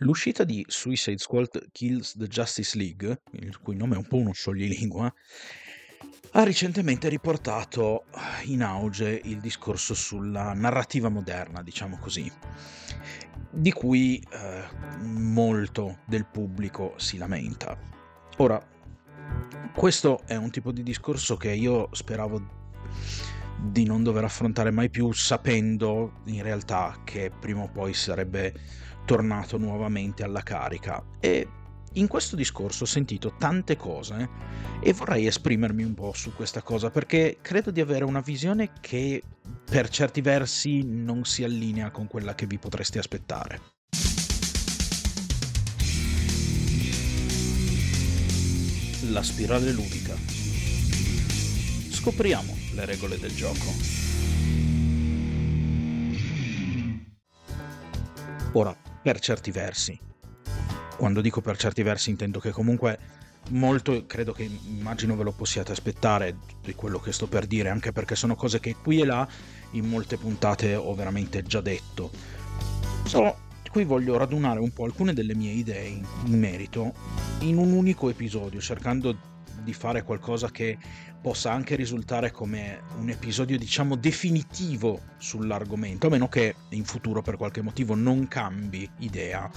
L'uscita di Suicide Squad Kills the Justice League, il cui nome è un po' uno scioglilingua, ha recentemente riportato in auge il discorso sulla narrativa moderna, diciamo così, di cui eh, molto del pubblico si lamenta. Ora, questo è un tipo di discorso che io speravo di non dover affrontare mai più, sapendo in realtà che prima o poi sarebbe tornato nuovamente alla carica. E in questo discorso ho sentito tante cose e vorrei esprimermi un po' su questa cosa perché credo di avere una visione che per certi versi non si allinea con quella che vi potreste aspettare. La spirale ludica. Scopriamo le regole del gioco. Ora, per certi versi, quando dico per certi versi intendo che comunque molto credo che immagino ve lo possiate aspettare di quello che sto per dire anche perché sono cose che qui e là in molte puntate ho veramente già detto. So, qui voglio radunare un po' alcune delle mie idee in merito in un unico episodio cercando di fare qualcosa che possa anche risultare come un episodio diciamo definitivo sull'argomento a meno che in futuro per qualche motivo non cambi idea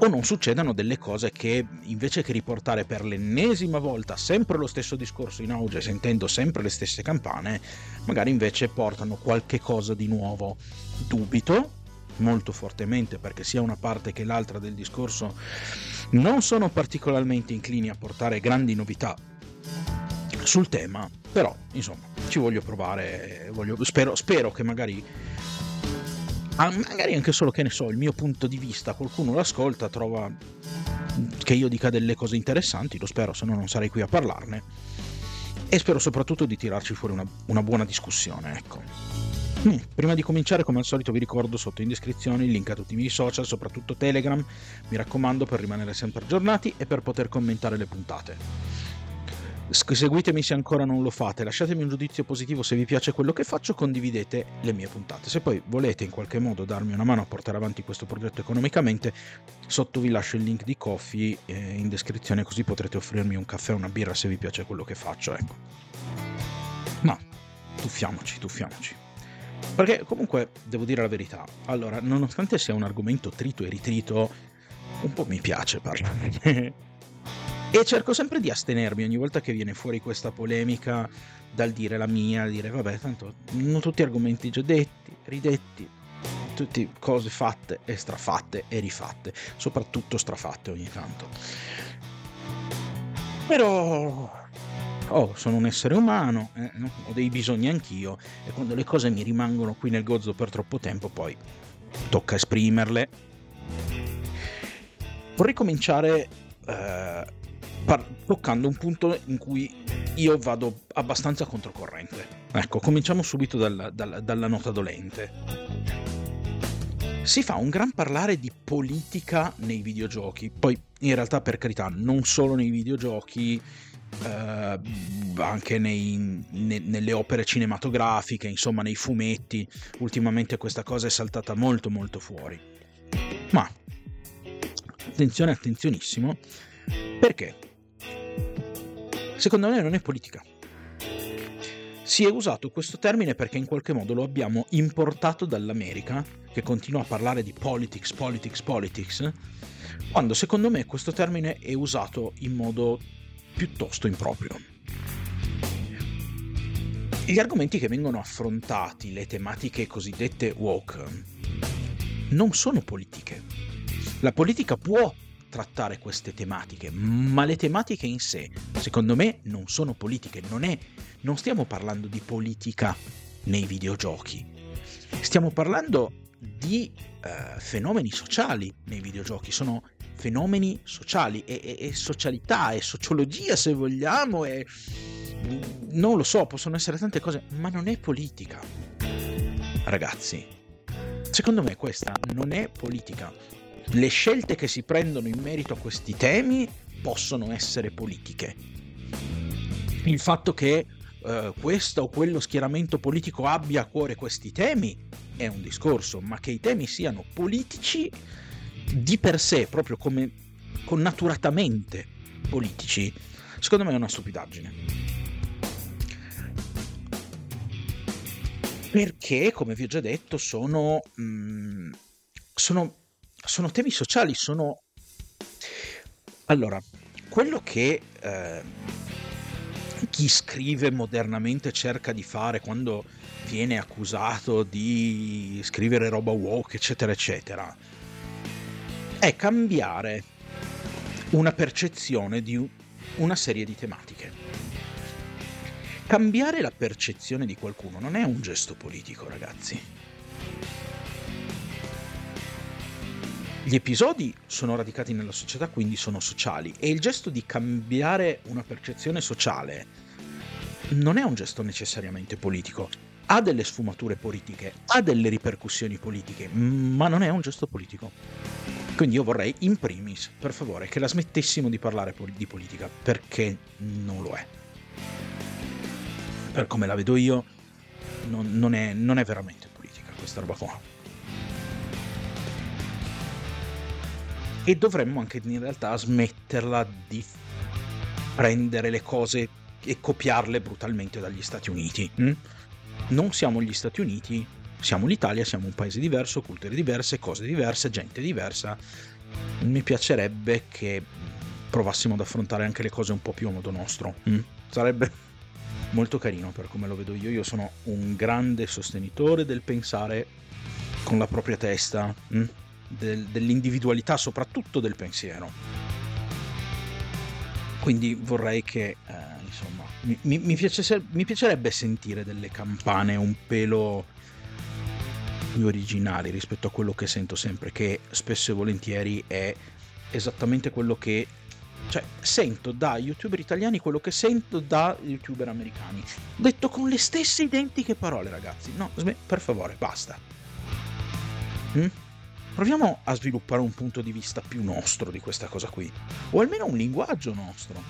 o non succedano delle cose che invece che riportare per l'ennesima volta sempre lo stesso discorso in auge sentendo sempre le stesse campane, magari invece portano qualche cosa di nuovo. Dubito molto fortemente perché sia una parte che l'altra del discorso non sono particolarmente inclini a portare grandi novità sul tema, però insomma ci voglio provare, voglio, spero, spero che magari Ah, magari anche solo che ne so, il mio punto di vista, qualcuno l'ascolta, trova che io dica delle cose interessanti, lo spero, se no non sarei qui a parlarne. E spero soprattutto di tirarci fuori una, una buona discussione, ecco. Mm, prima di cominciare, come al solito, vi ricordo sotto in descrizione il link a tutti i miei social, soprattutto Telegram, mi raccomando per rimanere sempre aggiornati e per poter commentare le puntate. Seguitemi se ancora non lo fate, lasciatemi un giudizio positivo se vi piace quello che faccio, condividete le mie puntate. Se poi volete in qualche modo darmi una mano a portare avanti questo progetto economicamente, sotto vi lascio il link di Coffee eh, in descrizione così potrete offrirmi un caffè o una birra se vi piace quello che faccio, ecco. Ma tuffiamoci, tuffiamoci. Perché comunque devo dire la verità. Allora, nonostante sia un argomento trito e ritrito, un po' mi piace parlare. E cerco sempre di astenermi ogni volta che viene fuori questa polemica dal dire la mia, dire vabbè, tanto non tutti argomenti già detti, ridetti, tutte cose fatte e strafatte e rifatte, soprattutto strafatte ogni tanto. Però oh, sono un essere umano, eh, ho dei bisogni anch'io e quando le cose mi rimangono qui nel gozzo per troppo tempo poi tocca esprimerle. Vorrei cominciare eh, par- toccando un punto in cui io vado abbastanza controcorrente. Ecco, cominciamo subito dalla, dalla, dalla nota dolente. Si fa un gran parlare di politica nei videogiochi, poi in realtà per carità non solo nei videogiochi, eh, anche nei, ne, nelle opere cinematografiche, insomma nei fumetti, ultimamente questa cosa è saltata molto molto fuori. Ma attenzione, attenzionissimo, perché Secondo me non è politica. Si è usato questo termine perché in qualche modo lo abbiamo importato dall'America, che continua a parlare di politics, politics, politics, quando secondo me questo termine è usato in modo piuttosto improprio. Gli argomenti che vengono affrontati, le tematiche cosiddette woke, non sono politiche. La politica può trattare queste tematiche, ma le tematiche in sé, secondo me, non sono politiche, non, è, non stiamo parlando di politica nei videogiochi, stiamo parlando di uh, fenomeni sociali nei videogiochi, sono fenomeni sociali e, e, e socialità e sociologia se vogliamo e non lo so, possono essere tante cose, ma non è politica. Ragazzi, secondo me questa non è politica le scelte che si prendono in merito a questi temi possono essere politiche. Il fatto che eh, questo o quello schieramento politico abbia a cuore questi temi è un discorso, ma che i temi siano politici di per sé, proprio come connaturatamente politici, secondo me è una stupidaggine. Perché, come vi ho già detto, sono, mh, mm, sono, sono temi sociali, sono... Allora, quello che eh, chi scrive modernamente cerca di fare quando viene accusato di scrivere roba woke, eccetera, eccetera, è cambiare una percezione di una serie di tematiche. Cambiare la percezione di qualcuno non è un gesto politico, ragazzi. Gli episodi sono radicati nella società, quindi sono sociali, e il gesto di cambiare una percezione sociale non è un gesto necessariamente politico. Ha delle sfumature politiche, ha delle ripercussioni politiche, ma non è un gesto politico. Quindi io vorrei, in primis, per favore, che la smettessimo di parlare di politica, perché non lo è. Per come la vedo io, non, non, è, non è veramente politica questa roba qua. E dovremmo anche in realtà smetterla di prendere le cose e copiarle brutalmente dagli Stati Uniti. Hm? Non siamo gli Stati Uniti, siamo l'Italia, siamo un paese diverso, culture diverse, cose diverse, gente diversa. Mi piacerebbe che provassimo ad affrontare anche le cose un po' più a modo nostro. Mm? Sarebbe molto carino per come lo vedo io. Io sono un grande sostenitore del pensare con la propria testa, mm? del, dell'individualità, soprattutto del pensiero. Quindi vorrei che, eh, insomma, mi, mi, mi, piace, mi piacerebbe sentire delle campane un pelo più originali rispetto a quello che sento sempre, che spesso e volentieri è esattamente quello che cioè sento da youtuber italiani quello che sento da youtuber americani. Detto con le stesse identiche parole ragazzi. No per favore basta. Mm? proviamo a sviluppare un punto di vista più nostro di questa cosa qui. O almeno un linguaggio nostro.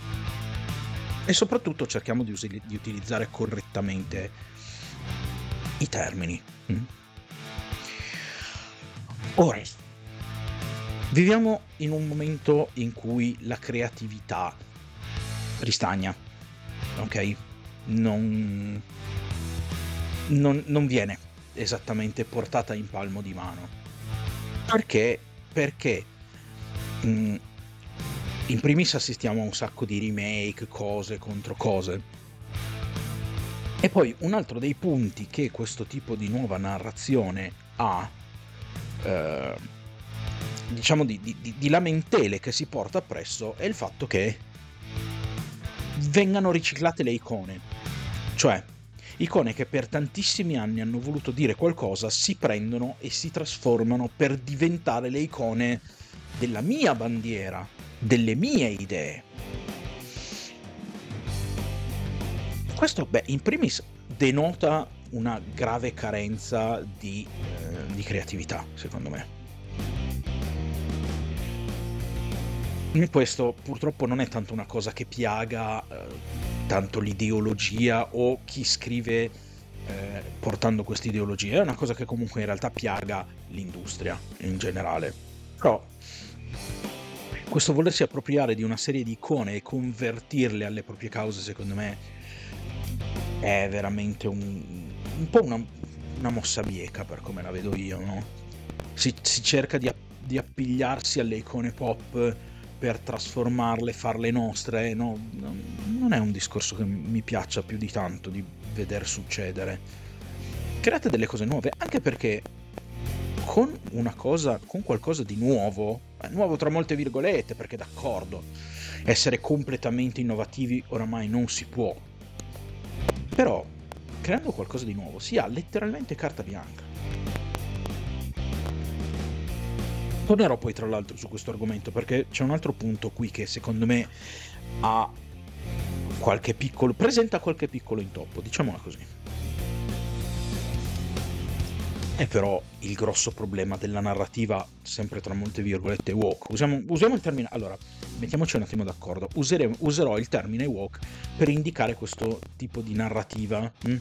E soprattutto cerchiamo di, us- di utilizzare correttamente i termini. Mm? Ora, viviamo in un momento in cui la creatività ristagna, ok? Non, non, non viene esattamente portata in palmo di mano. Perché? Perché mh, mm, in primis assistiamo a un sacco di remake, cose contro cose. E poi un altro dei punti che questo tipo di nuova narrazione ha eh, diciamo di, di, di lamentele che si porta appresso è il fatto che vengano riciclate le icone. Cioè, icone che per tantissimi anni hanno voluto dire qualcosa si prendono e si trasformano per diventare le icone della mia bandiera, delle mie idee. Questo, beh, in primis denota una grave carenza di, eh, di creatività, secondo me. Questo purtroppo non è tanto una cosa che piaga eh, tanto l'ideologia o chi scrive eh, portando questa ideologia, è una cosa che comunque in realtà piaga l'industria in generale. Però questo volersi appropriare di una serie di icone e convertirle alle proprie cause, secondo me, è veramente un, un po' una, una, mossa bieca per come la vedo io, no? Si, si cerca di, di, appigliarsi alle icone pop per trasformarle, farle nostre, no? Non è un discorso che mi piaccia più di tanto di vedere succedere. Create delle cose nuove, anche perché con una cosa, con qualcosa di nuovo, eh, nuovo tra molte virgolette, perché d'accordo, essere completamente innovativi oramai non si può. Però creando qualcosa di nuovo si ha letteralmente carta bianca. Tornerò poi tra l'altro su questo argomento perché c'è un altro punto qui che secondo me ha qualche piccolo presenta qualche piccolo intoppo, diciamola così. È però il grosso problema della narrativa, sempre tra molte virgolette, woke. Usiamo, usiamo il termine. Allora, mettiamoci un attimo d'accordo. Useremo, userò il termine woke per indicare questo tipo di narrativa. Mh? Mm,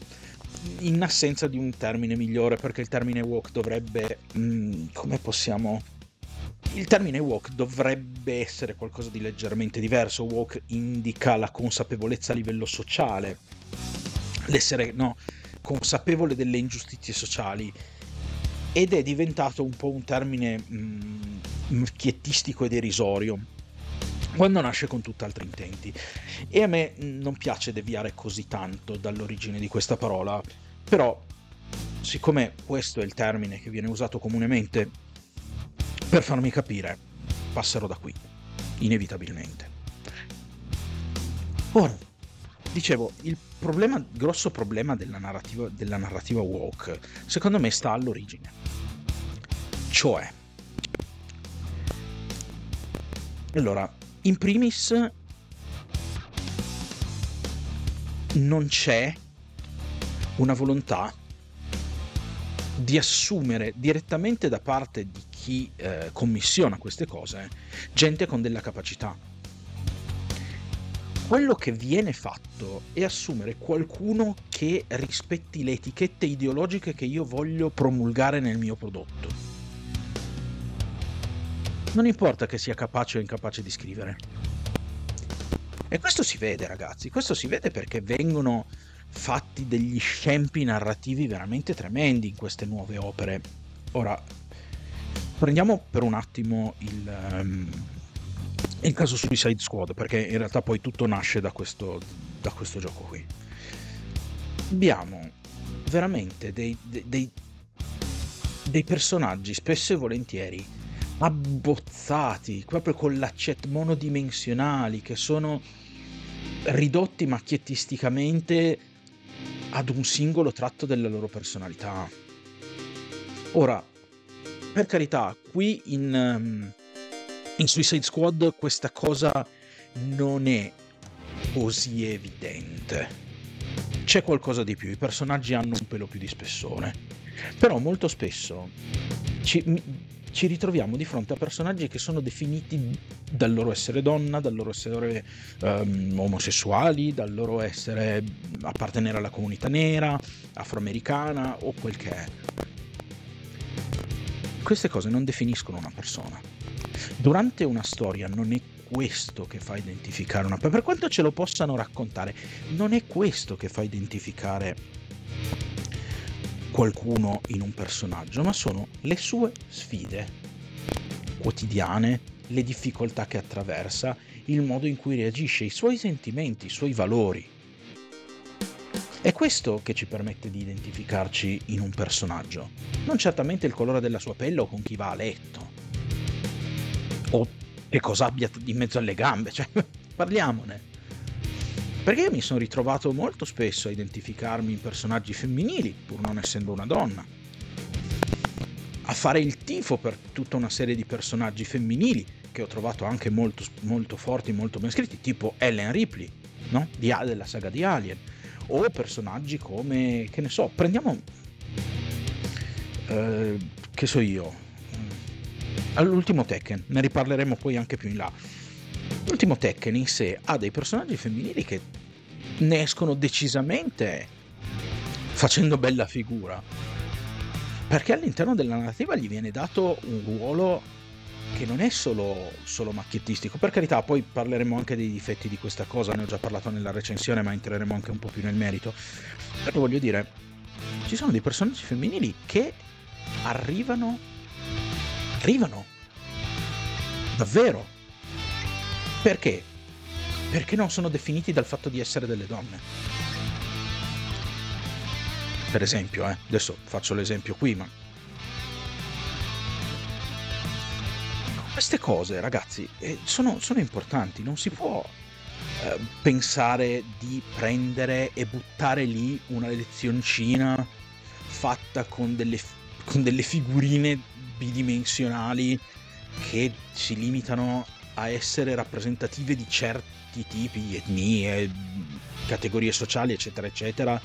in assenza di un termine migliore, perché il termine woke dovrebbe. Mh, mm, come possiamo il termine woke dovrebbe essere qualcosa di leggermente diverso. Woke indica la consapevolezza a livello sociale, l'essere no, consapevole delle ingiustizie sociali ed è diventato un po' un termine mm, schiettistico ed erisorio quando nasce con tutt'altri intenti. E a me non piace deviare così tanto dall'origine di questa parola, però siccome questo è il termine che viene usato comunemente, per farmi capire, passerò da qui, inevitabilmente. Ora, dicevo, il problema, grosso problema della narrativa, della narrativa woke, secondo me, sta all'origine. Cioè, allora, in primis non c'è una volontà di assumere direttamente da parte di chi eh, commissiona queste cose gente con della capacità. Quello che viene fatto è assumere qualcuno che rispetti le etichette ideologiche che io voglio promulgare nel mio prodotto non importa che sia capace o incapace di scrivere. E questo si vede, ragazzi, questo si vede perché vengono fatti degli scempi narrativi veramente tremendi in queste nuove opere. Ora, prendiamo per un attimo il, um, il caso Suicide Squad, perché in realtà poi tutto nasce da questo, da questo gioco qui. Abbiamo veramente dei, dei, dei personaggi spesso e volentieri abbozzati, proprio con l'accetto monodimensionali, che sono ridotti macchiettisticamente ad un singolo tratto della loro personalità. Ora, per carità, qui in, um, in Suicide Squad questa cosa non è così evidente. C'è qualcosa di più, i personaggi hanno un pelo più di spessore. Però molto spesso ci, ci ritroviamo di fronte a personaggi che sono definiti dal loro essere donna, dal loro essere um, omosessuali, dal loro essere appartenere alla comunità nera, afroamericana o quel che è. Queste cose non definiscono una persona. Durante una storia non è questo che fa identificare una persona, per quanto ce lo possano raccontare, non è questo che fa identificare qualcuno in un personaggio, ma sono le sue sfide quotidiane, le difficoltà che attraversa, il modo in cui reagisce, i suoi sentimenti, i suoi valori. È questo che ci permette di identificarci in un personaggio, non certamente il colore della sua pelle o con chi va a letto, che cosa abbia in mezzo alle gambe, cioè parliamone. Perché io mi sono ritrovato molto spesso a identificarmi in personaggi femminili, pur non essendo una donna. A fare il tifo per tutta una serie di personaggi femminili che ho trovato anche molto, molto forti, molto ben scritti, tipo Ellen Ripley, no? di, della saga di Alien. O personaggi come, che ne so, prendiamo... Eh, che so io, all'ultimo Tekken, ne riparleremo poi anche più in là. L'ultimo Tekken in sé ha dei personaggi femminili che ne escono decisamente facendo bella figura. Perché all'interno della narrativa gli viene dato un ruolo che non è solo, solo macchiettistico. Per carità, poi parleremo anche dei difetti di questa cosa, ne ho già parlato nella recensione, ma entreremo anche un po' più nel merito. Però voglio dire, ci sono dei personaggi femminili che arrivano, arrivano, davvero. Perché? perché non sono definiti dal fatto di essere delle donne. Per esempio, eh, adesso faccio l'esempio qui, ma... Queste cose, ragazzi, eh, sono, sono, importanti, non si può eh, pensare di prendere e buttare lì una lezioncina fatta con delle, con delle figurine bidimensionali che si limitano a essere rappresentative di certi tipi, etnie, categorie sociali, eccetera, eccetera,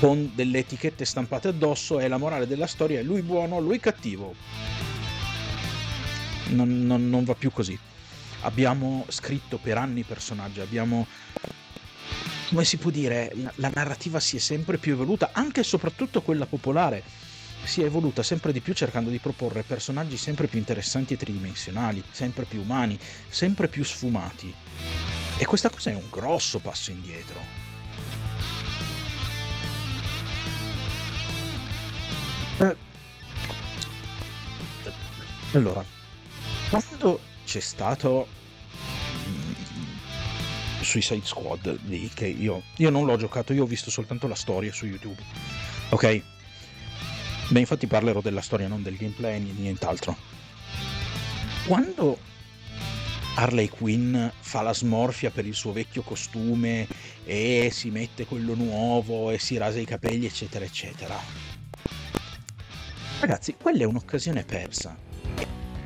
con delle etichette stampate addosso e la morale della storia è lui buono, lui cattivo. Non, non, non va più così. Abbiamo scritto per anni personaggi, abbiamo come si può dire, la, narrativa si è sempre più evoluta, anche e soprattutto quella popolare. Si è evoluta sempre di più cercando di proporre personaggi sempre più interessanti e tridimensionali, sempre più umani, sempre più sfumati. E questa cosa è un grosso passo indietro. Eh, allora, quando c'è stato mm, Suicide Squad lì, che io, io non l'ho giocato, io ho visto soltanto la storia su YouTube, ok? Beh, infatti parlerò della storia, non del gameplay, nient'altro. Quando Harley Quinn fa la smorfia per il suo vecchio costume e si mette quello nuovo e si rasa i capelli, eccetera, eccetera. Ragazzi, quella è un'occasione persa.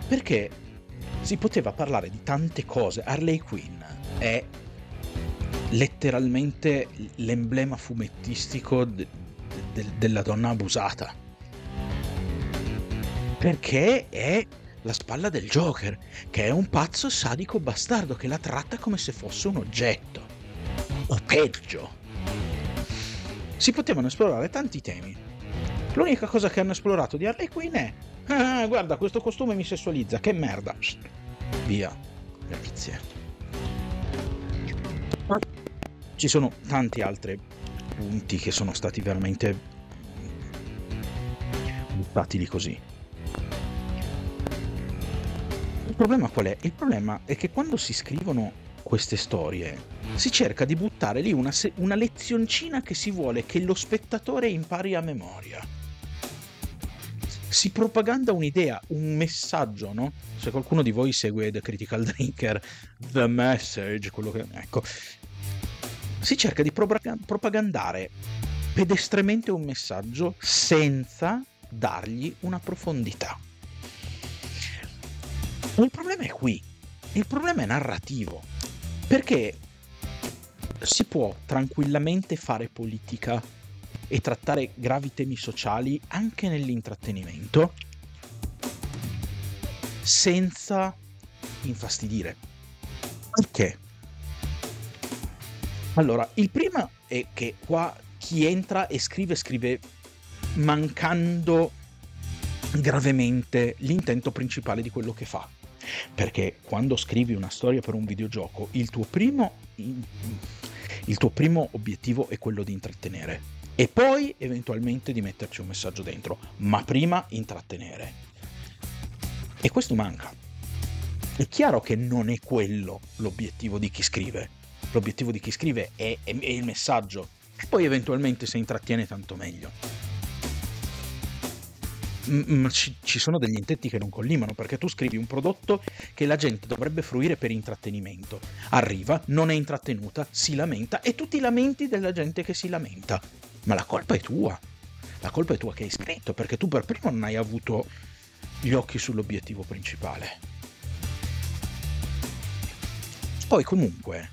Perché si poteva parlare di tante cose. Harley Quinn è letteralmente l'emblema fumettistico de- de- della donna abusata. Perché è la spalla del Joker, che è un pazzo sadico bastardo che la tratta come se fosse un oggetto. O peggio. Si potevano esplorare tanti temi. L'unica cosa che hanno esplorato di Harley Quinn è ah, guarda, questo costume mi sessualizza, che merda. Via. Grazie. Ci sono tanti altri punti che sono stati veramente buttati lì così problema qual è? Il problema è che quando si scrivono queste storie si cerca di buttare lì una, se- una lezioncina che si vuole che lo spettatore impari a memoria. Si propaganda un'idea, un messaggio, no? Se qualcuno di voi segue The Critical Drinker, The Message, quello che... Ecco. Si cerca di propagandare pedestremente un messaggio senza dargli una profondità. Il problema è qui, il problema è narrativo, perché si può tranquillamente fare politica e trattare gravi temi sociali anche nell'intrattenimento senza infastidire. Perché? Allora, il primo è che qua chi entra e scrive scrive mancando gravemente l'intento principale di quello che fa. Perché quando scrivi una storia per un videogioco, il tuo primo, il tuo primo obiettivo è quello di intrattenere. E poi eventualmente di metterci un messaggio dentro, ma prima intrattenere. E questo manca. È chiaro che non è quello l'obiettivo di chi scrive. L'obiettivo di chi scrive è, è, è il messaggio. E poi eventualmente se intrattiene tanto meglio ma ci, ci, sono degli intenti che non collimano perché tu scrivi un prodotto che la gente dovrebbe fruire per intrattenimento. Arriva, non è intrattenuta, si lamenta e tu ti lamenti della gente che si lamenta. Ma la colpa è tua. La colpa è tua che hai scritto perché tu per primo non hai avuto gli occhi sull'obiettivo principale. Poi comunque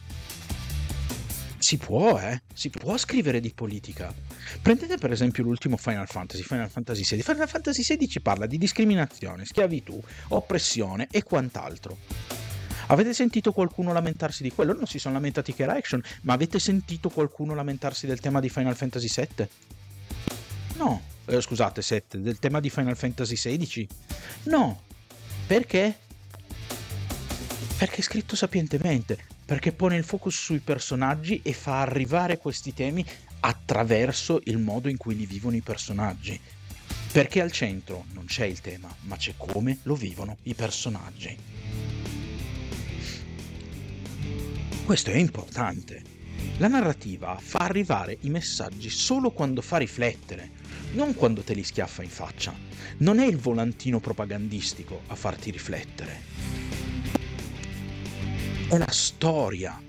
si può, eh? Si può scrivere di politica. Prendete per esempio l'ultimo Final Fantasy, Final Fantasy XVI. Final Fantasy XVI parla di discriminazione, schiavitù, oppressione e quant'altro. Avete sentito qualcuno lamentarsi di quello? Non si sono lamentati che era action, ma avete sentito qualcuno lamentarsi del tema di Final Fantasy VII? No, eh, scusate, 7, del tema di Final Fantasy XVI? No. Perché? Perché è scritto sapientemente, perché pone il focus sui personaggi e fa arrivare questi temi attraverso il modo in cui li vivono i personaggi. Perché al centro non c'è il tema, ma c'è come lo vivono i personaggi. Questo è importante. La narrativa fa arrivare i messaggi solo quando fa riflettere, non quando te li schiaffa in faccia. Non è il volantino propagandistico a farti riflettere. È la storia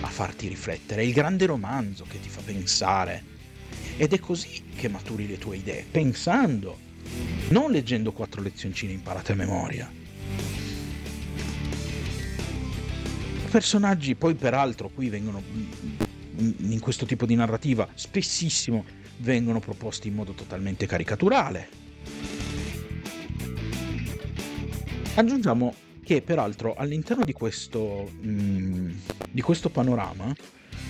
a farti riflettere, è il grande romanzo che ti fa pensare. Ed è così che maturi le tue idee, pensando, non leggendo quattro lezioncine imparate a memoria. I personaggi poi peraltro qui vengono in questo tipo di narrativa spessissimo vengono proposti in modo totalmente caricaturale. Aggiungiamo che peraltro all'interno di questo, mh, mm, di questo panorama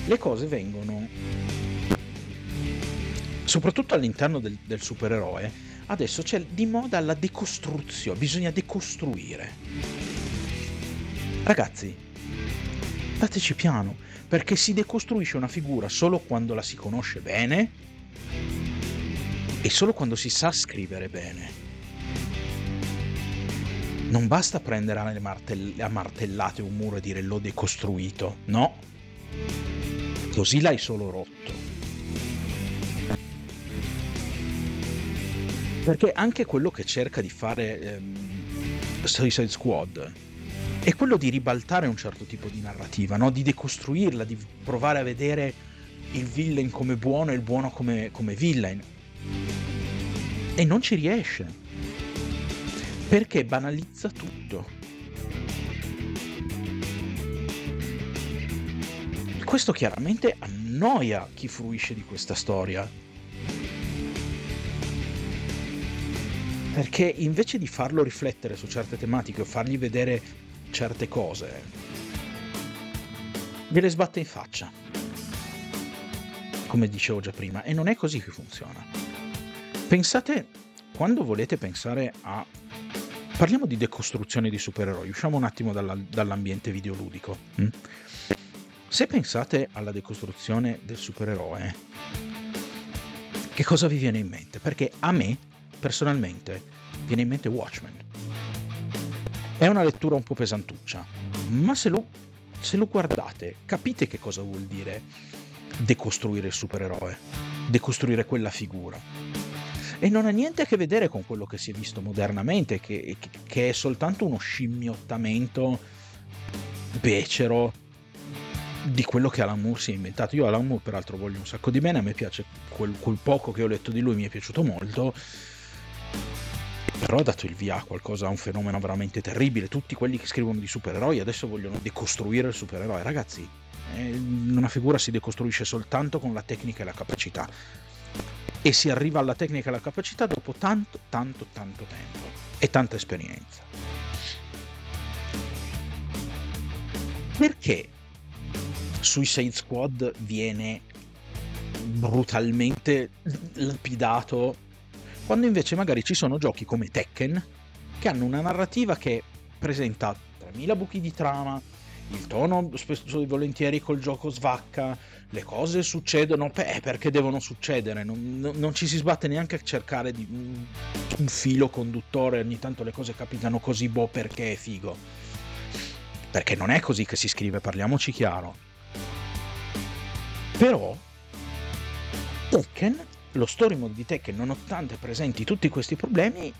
le cose vengono, soprattutto all'interno del, del supereroe, adesso c'è di moda la decostruzione, bisogna decostruire. Ragazzi, dateci piano, perché si decostruisce una figura solo quando la si conosce bene e solo quando si sa scrivere bene. Non basta prendere a, martell- a martellate un muro e dire l'ho decostruito, no. Così l'hai solo rotto. Perché anche quello che cerca di fare ehm, Suicide Squad è quello di ribaltare un certo tipo di narrativa, no? di decostruirla, di provare a vedere il villain come buono e il buono come, come villain. E non ci riesce perché banalizza tutto. Questo chiaramente annoia chi fruisce di questa storia. Perché invece di farlo riflettere su certe tematiche o fargli vedere certe cose, gliele sbatte in faccia. Come dicevo già prima, e non è così che funziona. Pensate, quando volete pensare a Parliamo di decostruzione di supereroi, usciamo un attimo dalla, dall'ambiente videoludico. Hm? Se pensate alla decostruzione del supereroe, che cosa vi viene in mente? Perché a me, personalmente, viene in mente Watchmen. È una lettura un po' pesantuccia, ma se lo, se lo guardate, capite che cosa vuol dire decostruire il supereroe, decostruire quella figura e non ha niente a che vedere con quello che si è visto modernamente, che, che è soltanto uno scimmiottamento becero di quello che Alan Moore si è inventato. Io Alan Moore peraltro voglio un sacco di bene, a me piace quel, quel poco che ho letto di lui, mi è piaciuto molto, però ha dato il via a qualcosa, a un fenomeno veramente terribile. Tutti quelli che scrivono di supereroi adesso vogliono decostruire il supereroe. Ragazzi, eh, una figura si decostruisce soltanto con la tecnica e la capacità e si arriva alla tecnica e alla capacità dopo tanto, tanto, tanto tempo e tanta esperienza. Perché Suicide Squad viene brutalmente lapidato quando invece magari ci sono giochi come Tekken che hanno una narrativa che presenta 3000 buchi di trama, il tono spesso e volentieri col gioco svacca, le cose succedono beh, perché devono succedere, non, non, non, ci si sbatte neanche a cercare di un, un filo conduttore, ogni tanto le cose capitano così, boh, perché è figo. Perché non è così che si scrive, parliamoci chiaro. Però Tekken, lo story mode di Tekken, nonostante presenti tutti questi problemi,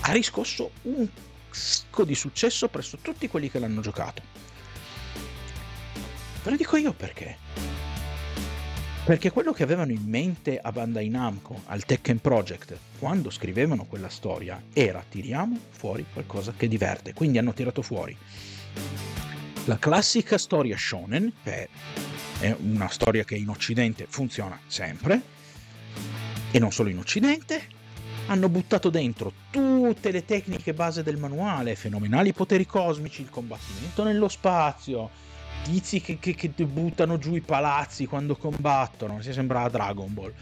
ha riscosso un sacco di successo presso tutti quelli che l'hanno giocato. Ve lo dico io perché. Perché quello che avevano in mente a Bandai Namco, al Tekken Project, quando scrivevano quella storia, era tiriamo fuori qualcosa che diverte. Quindi hanno tirato fuori la classica storia shonen, che è una storia che in Occidente funziona sempre, e non solo in Occidente, hanno buttato dentro tutte le tecniche base del manuale, fenomenali poteri cosmici, il combattimento nello spazio, tizi che, che, che buttano giù i palazzi quando combattono, si sembra Dragon Ball.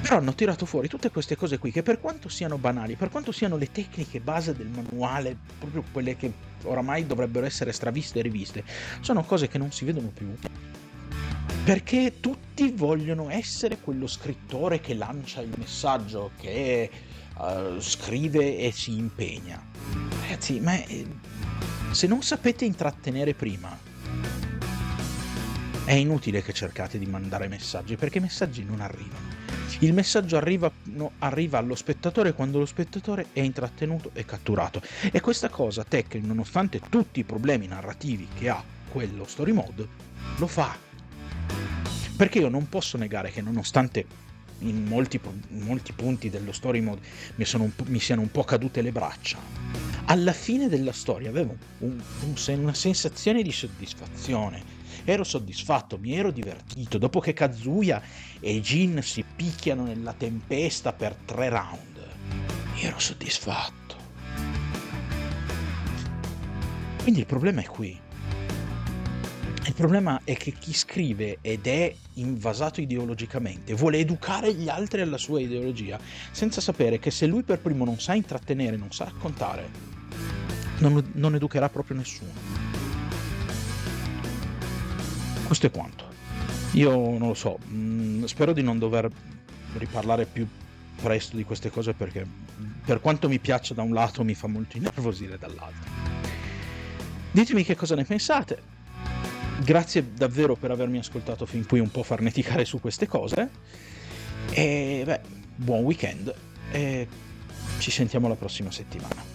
Però hanno tirato fuori tutte queste cose qui che per quanto siano banali, per quanto siano le tecniche base del manuale, proprio quelle che oramai dovrebbero essere straviste e riviste, sono cose che non si vedono più. Perché tutti vogliono essere quello scrittore che lancia il messaggio, che uh, scrive e si impegna. Ragazzi, ma è se non sapete intrattenere prima, è inutile che cercate di mandare messaggi perché i messaggi non arrivano. Il messaggio arriva, no, arriva, allo spettatore quando lo spettatore è intrattenuto e catturato. E questa cosa Tekken, nonostante tutti i problemi narrativi che ha quello story mode, lo fa. Perché io non posso negare che nonostante in molti, in molti punti dello story mode mi, un, mi siano un po' cadute le braccia, alla fine della storia avevo un, un, una sensazione di soddisfazione. Ero soddisfatto, mi ero divertito. Dopo che Kazuya e Jin si picchiano nella tempesta per tre round, ero soddisfatto. Quindi il problema è qui. Il problema è che chi scrive ed è invasato ideologicamente vuole educare gli altri alla sua ideologia, senza sapere che se lui per primo non sa intrattenere, non sa raccontare, non, non educherà proprio nessuno. Questo è quanto. Io non lo so, mm, spero di non dover riparlare più presto di queste cose perché per quanto mi piaccia da un lato mi fa molto innervosire dall'altro. Ditemi che cosa ne pensate, Grazie davvero per avermi ascoltato fin qui un po' farneticare su queste cose. E beh, buon weekend e ci sentiamo la prossima settimana.